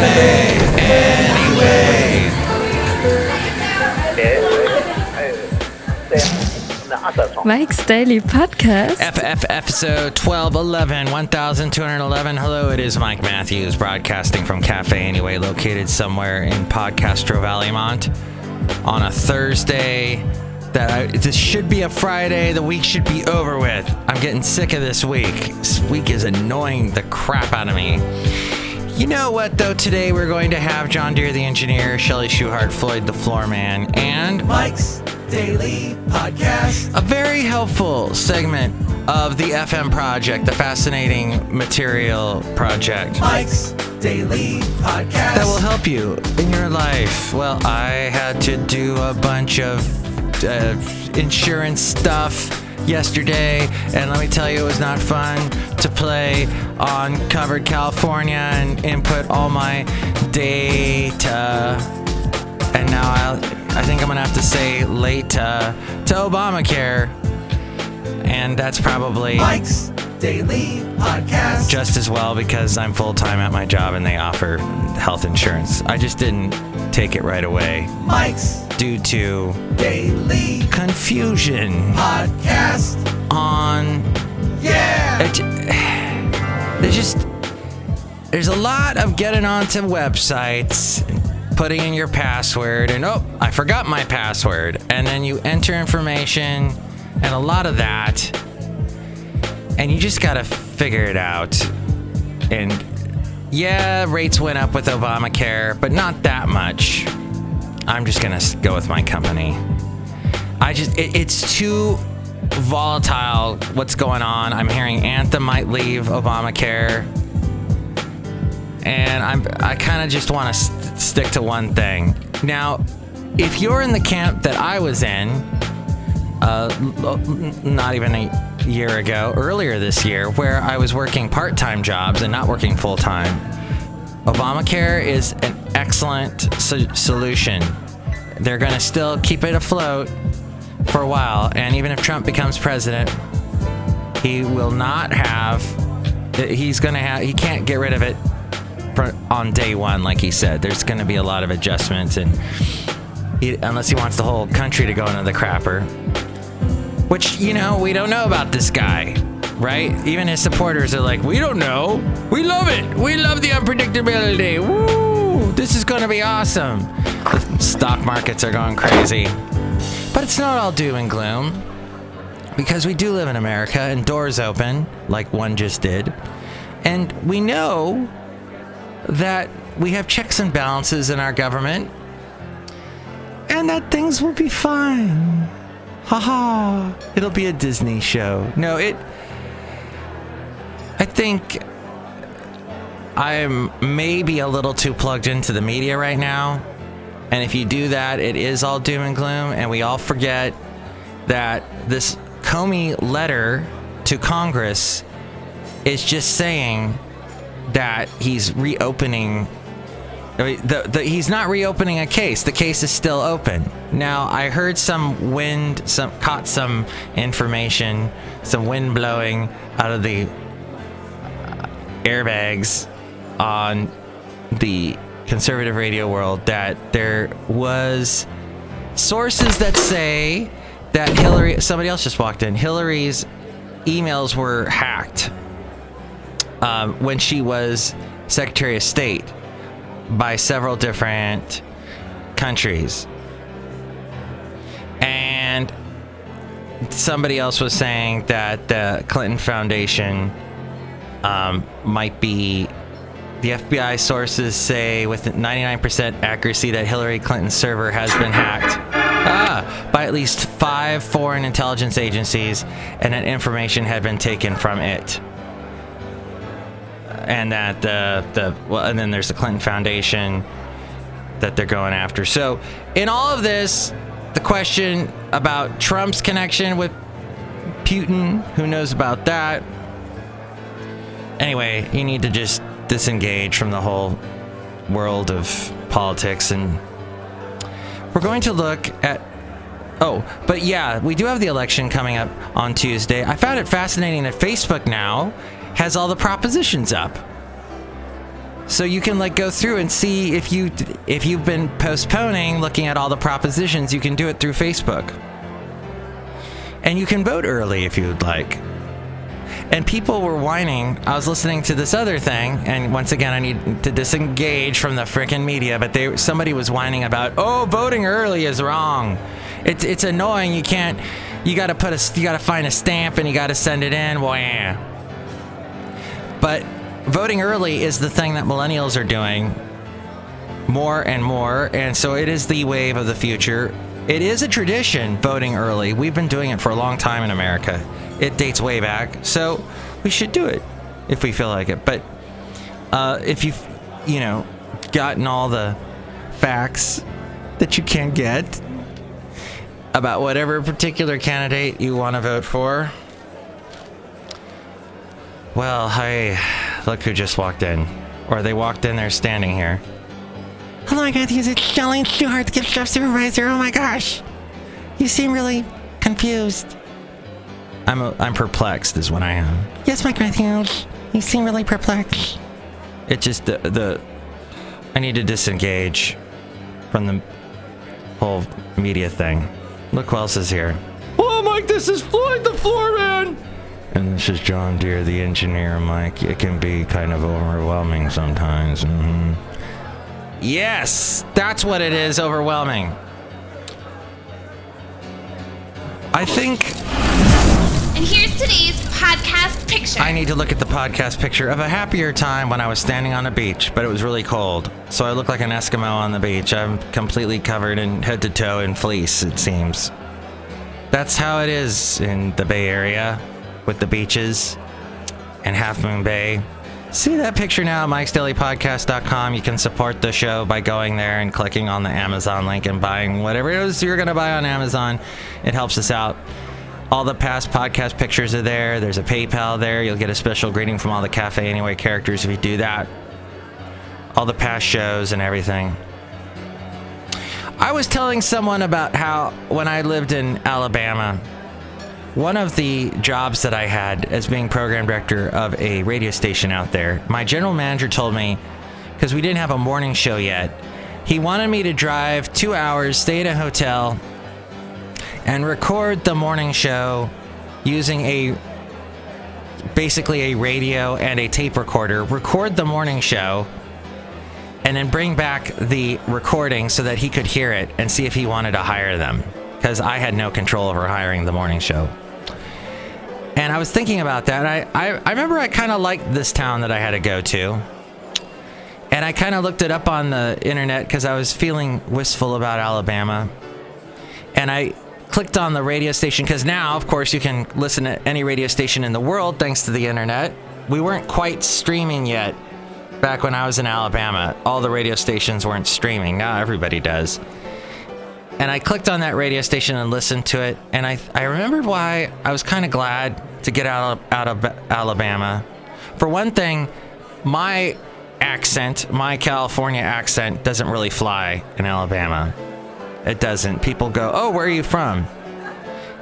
Anyway. Mike's Daily Podcast. FF episode 1211, 1211. Hello, it is Mike Matthews broadcasting from Cafe Anyway, located somewhere in Podcastro Valleymont on a Thursday. That I, this should be a Friday. The week should be over with. I'm getting sick of this week. This week is annoying the crap out of me. You know what, though? Today we're going to have John Deere the engineer, Shelly Schuhart, Floyd the floor man, and Mike's Daily Podcast. a very helpful segment of the FM project, the fascinating material project Mike's Daily Podcast. that will help you in your life. Well, I had to do a bunch of uh, insurance stuff yesterday, and let me tell you, it was not fun to play on Covered California and input all my data. And now I'll, I think I'm gonna have to say later to Obamacare, and that's probably Mike's Daily Podcast. just as well because I'm full time at my job and they offer health insurance. I just didn't take it right away Mike's due to Daily confusion Podcast. on. Yeah. It, there's just there's a lot of getting onto websites, putting in your password, and oh, I forgot my password, and then you enter information, and a lot of that, and you just gotta figure it out. And yeah, rates went up with Obamacare, but not that much. I'm just gonna go with my company. I just it, it's too volatile what's going on. I'm hearing Anthem might leave Obamacare. And I'm I kind of just want to st- stick to one thing. Now, if you're in the camp that I was in uh, not even a year ago, earlier this year, where I was working part-time jobs and not working full-time, Obamacare is an excellent so- solution. They're going to still keep it afloat for a while, and even if Trump becomes president, he will not have. He's going to have. He can't get rid of it on day one, like he said. There's going to be a lot of adjustments, and he, unless he wants the whole country to go into the crapper, which you know we don't know about this guy, right? Even his supporters are like, we don't know. We love it. We love the unpredictability. Woo! This is going to be awesome. The stock markets are going crazy. But it's not all doom and gloom. Because we do live in America and doors open, like one just did. And we know that we have checks and balances in our government. And that things will be fine. Haha. It'll be a Disney show. No, it. I think I'm maybe a little too plugged into the media right now. And if you do that, it is all doom and gloom, and we all forget that this Comey letter to Congress is just saying that he's reopening. I mean, The, the, he's not reopening a case. The case is still open. Now, I heard some wind, some caught some information, some wind blowing out of the airbags on the conservative radio world that there was sources that say that Hillary somebody else just walked in Hillary's emails were hacked um, when she was Secretary of State by several different countries. And somebody else was saying that the Clinton Foundation um, might be the FBI sources say with 99% accuracy that Hillary Clinton's server has been hacked ah, by at least five foreign intelligence agencies and that information had been taken from it. And that the, the well, and then there's the Clinton Foundation that they're going after. So, in all of this, the question about Trump's connection with Putin, who knows about that? Anyway, you need to just disengage from the whole world of politics and we're going to look at Oh, but yeah, we do have the election coming up on Tuesday. I found it fascinating that Facebook now has all the propositions up. So you can like go through and see if you if you've been postponing looking at all the propositions, you can do it through Facebook. And you can vote early if you'd like. And people were whining. I was listening to this other thing, and once again, I need to disengage from the freaking media. But they, somebody was whining about, oh, voting early is wrong. It's it's annoying. You can't. You got to put a. You got to find a stamp, and you got to send it in. Well. But voting early is the thing that millennials are doing more and more, and so it is the wave of the future. It is a tradition voting early. We've been doing it for a long time in America. It dates way back, so we should do it if we feel like it. But uh, if you've, you know, gotten all the facts that you can get about whatever particular candidate you want to vote for, well, hey, look who just walked in. Or they walked in, they're standing here. Hello, I got to use it. Shelly Stewart, gift shop supervisor. Oh my gosh. You seem really confused. I'm, a, I'm perplexed, is what I am. Yes, Mike Matthews. You seem really perplexed. It just, the, the. I need to disengage from the whole media thing. Look who else is here. Oh, Mike, this is Floyd the Floor Man. And this is John Deere, the engineer, Mike. It can be kind of overwhelming sometimes. Mm-hmm. Yes, that's what it is overwhelming. I think. And here's today's podcast picture. I need to look at the podcast picture of a happier time when I was standing on a beach, but it was really cold. So I look like an Eskimo on the beach. I'm completely covered in head to toe in fleece, it seems. That's how it is in the Bay Area with the beaches and Half Moon Bay. See that picture now at mikesdailypodcast.com. You can support the show by going there and clicking on the Amazon link and buying whatever it is you're going to buy on Amazon. It helps us out. All the past podcast pictures are there. There's a PayPal there. You'll get a special greeting from all the Cafe Anyway characters if you do that. All the past shows and everything. I was telling someone about how when I lived in Alabama, one of the jobs that I had as being program director of a radio station out there, my general manager told me, because we didn't have a morning show yet, he wanted me to drive two hours, stay at a hotel, and record the morning show using a basically a radio and a tape recorder, record the morning show, and then bring back the recording so that he could hear it and see if he wanted to hire them. Because I had no control over hiring the morning show. And I was thinking about that. I, I, I remember I kind of liked this town that I had to go to. And I kind of looked it up on the internet because I was feeling wistful about Alabama. And I clicked on the radio station because now, of course, you can listen to any radio station in the world thanks to the internet. We weren't quite streaming yet back when I was in Alabama. All the radio stations weren't streaming. Now everybody does and I clicked on that radio station and listened to it, and I I remembered why I was kind of glad to get out of, out of Alabama. For one thing, my accent, my California accent, doesn't really fly in Alabama. It doesn't. People go, "Oh, where are you from?"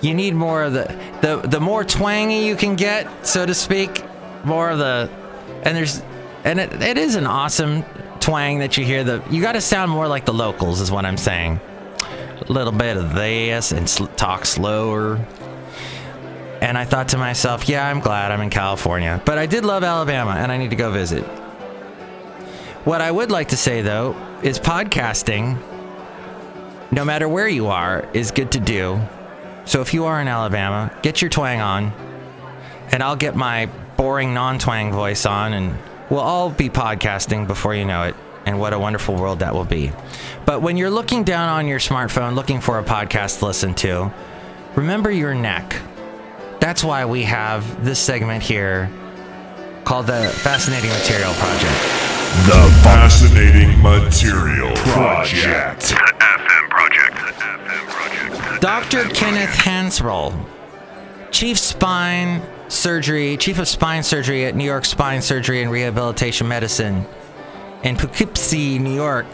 You need more of the the the more twangy you can get, so to speak, more of the and there's and it, it is an awesome twang that you hear the you got to sound more like the locals is what I'm saying a little bit of this and sl- talk slower. And I thought to myself, yeah, I'm glad I'm in California. But I did love Alabama and I need to go visit. What I would like to say, though, is podcasting, no matter where you are, is good to do. So if you are in Alabama, get your twang on, and I'll get my boring non twang voice on, and we'll all be podcasting before you know it and what a wonderful world that will be. But when you're looking down on your smartphone looking for a podcast to listen to, remember your neck. That's why we have this segment here called the Fascinating Material Project. The Fascinating Material Project. FM Project. FM Project. Dr. Kenneth Hansraj, Chief Spine Surgery, Chief of Spine Surgery at New York Spine Surgery and Rehabilitation Medicine in Poughkeepsie, New York,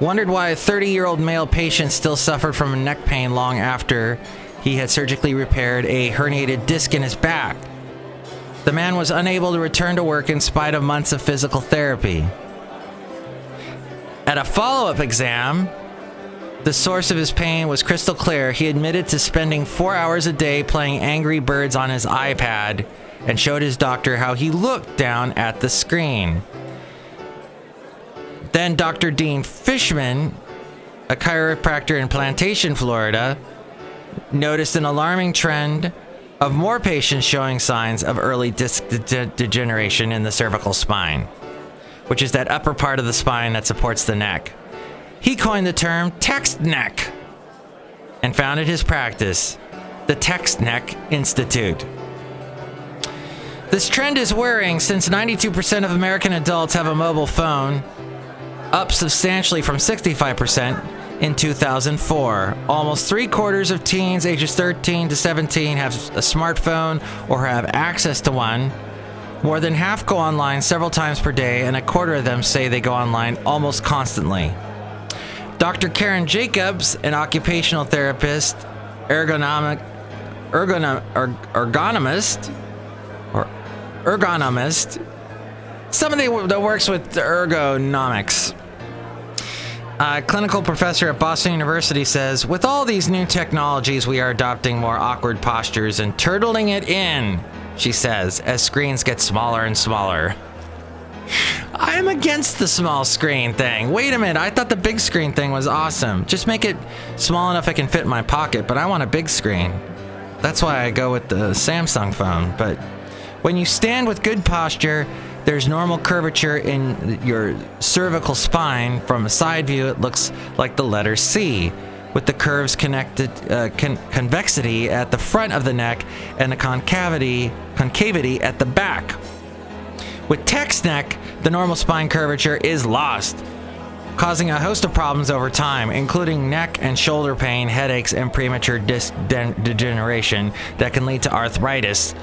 wondered why a 30 year old male patient still suffered from neck pain long after he had surgically repaired a herniated disc in his back. The man was unable to return to work in spite of months of physical therapy. At a follow up exam, the source of his pain was crystal clear. He admitted to spending four hours a day playing Angry Birds on his iPad and showed his doctor how he looked down at the screen. Then Dr. Dean Fishman, a chiropractor in Plantation, Florida, noticed an alarming trend of more patients showing signs of early disc de- degeneration in the cervical spine, which is that upper part of the spine that supports the neck. He coined the term text neck and founded his practice, the Text Neck Institute. This trend is worrying since 92% of American adults have a mobile phone, up substantially from 65% in 2004. Almost three quarters of teens ages 13 to 17 have a smartphone or have access to one. More than half go online several times per day, and a quarter of them say they go online almost constantly. Dr. Karen Jacobs, an occupational therapist, ergonomic, ergonom, er, ergonomist, or ergonomist, somebody that works with ergonomics. A clinical professor at Boston University says, with all these new technologies, we are adopting more awkward postures and turtling it in, she says, as screens get smaller and smaller. I'm against the small screen thing. Wait a minute, I thought the big screen thing was awesome. Just make it small enough I can fit in my pocket, but I want a big screen. That's why I go with the Samsung phone. But when you stand with good posture, there's normal curvature in your cervical spine. From a side view, it looks like the letter C, with the curves connected, uh, con- convexity at the front of the neck and the concavity, concavity at the back. With text neck, the normal spine curvature is lost, causing a host of problems over time, including neck and shoulder pain, headaches, and premature disc de- degeneration that can lead to arthritis,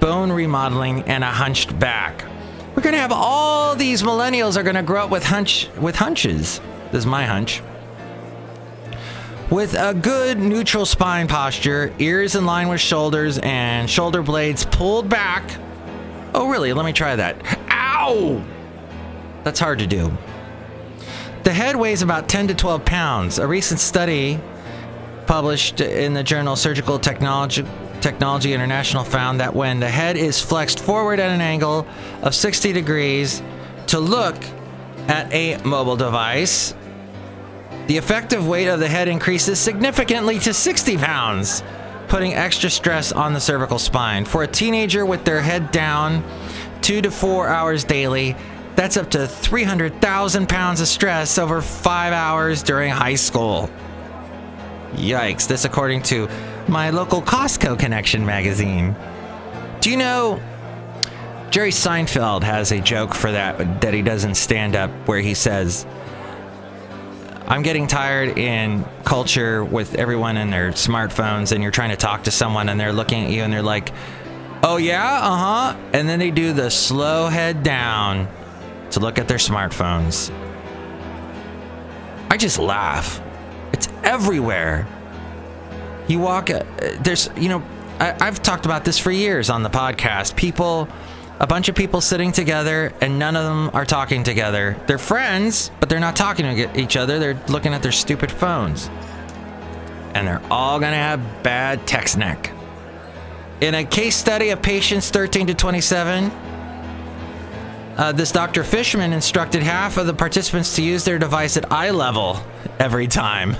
bone remodeling, and a hunched back. We're gonna have all these millennials are gonna grow up with hunch with hunches. This is my hunch. With a good neutral spine posture, ears in line with shoulders, and shoulder blades pulled back. Oh, really? Let me try that. Ow! That's hard to do. The head weighs about 10 to 12 pounds. A recent study published in the journal Surgical Technology, Technology International found that when the head is flexed forward at an angle of 60 degrees to look at a mobile device, the effective weight of the head increases significantly to 60 pounds, putting extra stress on the cervical spine. For a teenager with their head down two to four hours daily, that's up to 300,000 pounds of stress over five hours during high school. Yikes, this according to my local Costco Connection magazine. Do you know Jerry Seinfeld has a joke for that that he does not stand up where he says, I'm getting tired in culture with everyone in their smartphones and you're trying to talk to someone and they're looking at you and they're like, oh yeah, uh huh. And then they do the slow head down to look at their smartphones. I just laugh. It's everywhere. You walk, uh, there's, you know, I, I've talked about this for years on the podcast. People, a bunch of people sitting together and none of them are talking together. They're friends, but they're not talking to each other. They're looking at their stupid phones. And they're all gonna have bad text neck. In a case study of patients 13 to 27, uh, this Dr. Fishman instructed half of the participants to use their device at eye level every time,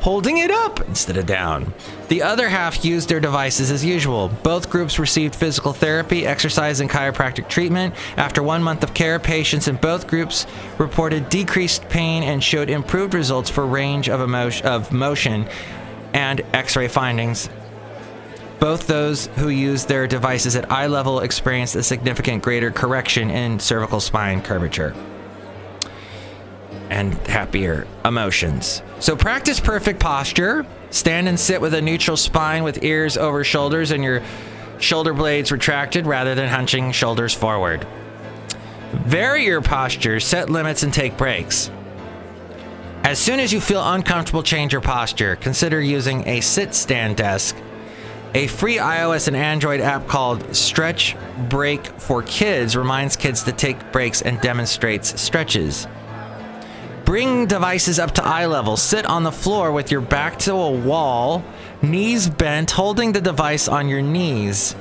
holding it up instead of down. The other half used their devices as usual. Both groups received physical therapy, exercise, and chiropractic treatment. After one month of care, patients in both groups reported decreased pain and showed improved results for range of, emotion, of motion and x ray findings. Both those who used their devices at eye level experienced a significant greater correction in cervical spine curvature and happier emotions. So practice perfect posture. Stand and sit with a neutral spine with ears over shoulders and your shoulder blades retracted rather than hunching shoulders forward. Vary your posture, set limits, and take breaks. As soon as you feel uncomfortable, change your posture. Consider using a sit stand desk. A free iOS and Android app called Stretch Break for Kids reminds kids to take breaks and demonstrates stretches. Bring devices up to eye level. Sit on the floor with your back to a wall, knees bent, holding the device on your knees.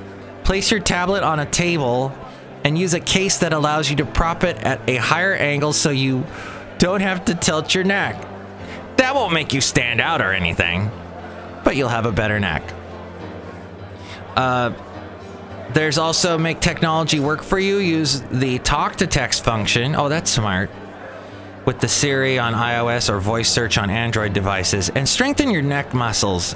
Place your tablet on a table and use a case that allows you to prop it at a higher angle so you don't have to tilt your neck. That won't make you stand out or anything, but you'll have a better neck. Uh, there's also make technology work for you. Use the talk to text function. Oh, that's smart. With the Siri on iOS or voice search on Android devices, and strengthen your neck muscles.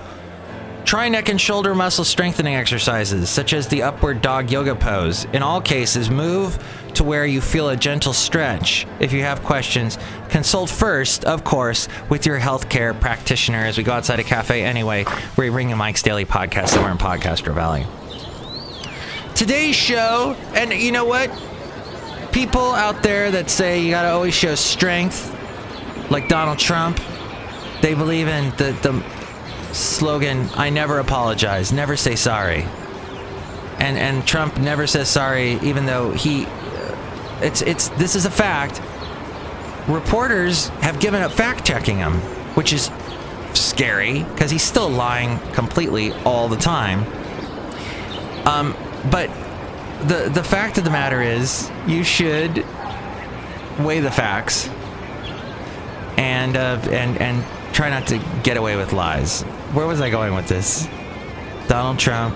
Try neck and shoulder muscle strengthening exercises, such as the upward dog yoga pose. In all cases, move to where you feel a gentle stretch. If you have questions, consult first, of course, with your healthcare practitioner as we go outside a cafe anyway. We're bringing Mike's Daily Podcast somewhere in Podcaster Valley. Today's show, and you know what? People out there that say you gotta always show strength, like Donald Trump, they believe in the, the slogan, I never apologize, never say sorry. And and Trump never says sorry even though he it's it's this is a fact. Reporters have given up fact checking him, which is scary because he's still lying completely all the time. Um but the the fact of the matter is you should weigh the facts and uh, and and try not to get away with lies. Where was I going with this? Donald Trump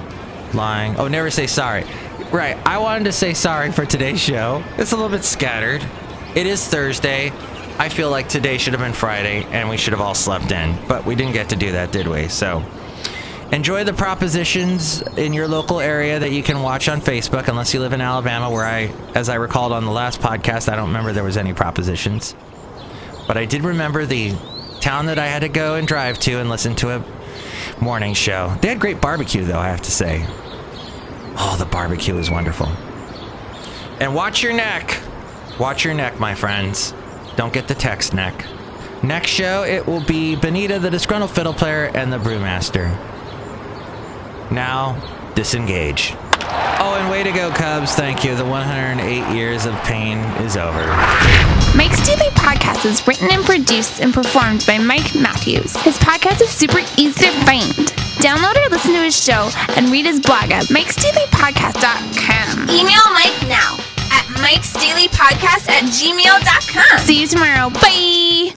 lying. Oh, never say sorry. Right. I wanted to say sorry for today's show. It's a little bit scattered. It is Thursday. I feel like today should have been Friday and we should have all slept in, but we didn't get to do that, did we? So enjoy the propositions in your local area that you can watch on Facebook, unless you live in Alabama, where I, as I recalled on the last podcast, I don't remember there was any propositions. But I did remember the town that I had to go and drive to and listen to a morning show. They had great barbecue, though, I have to say. Oh, the barbecue is wonderful. And watch your neck. Watch your neck, my friends. Don't get the text neck. Next show, it will be Benita, the disgruntled fiddle player, and the brewmaster. Now, disengage. Oh, and way to go, Cubs. Thank you. The 108 years of pain is over. Mike's Daily Podcast is written and produced and performed by Mike Matthews. His podcast is super easy to find. Download or listen to his show and read his blog at mikesdailypodcast.com. Email Mike now at mikesdailypodcast at gmail.com. See you tomorrow. Bye.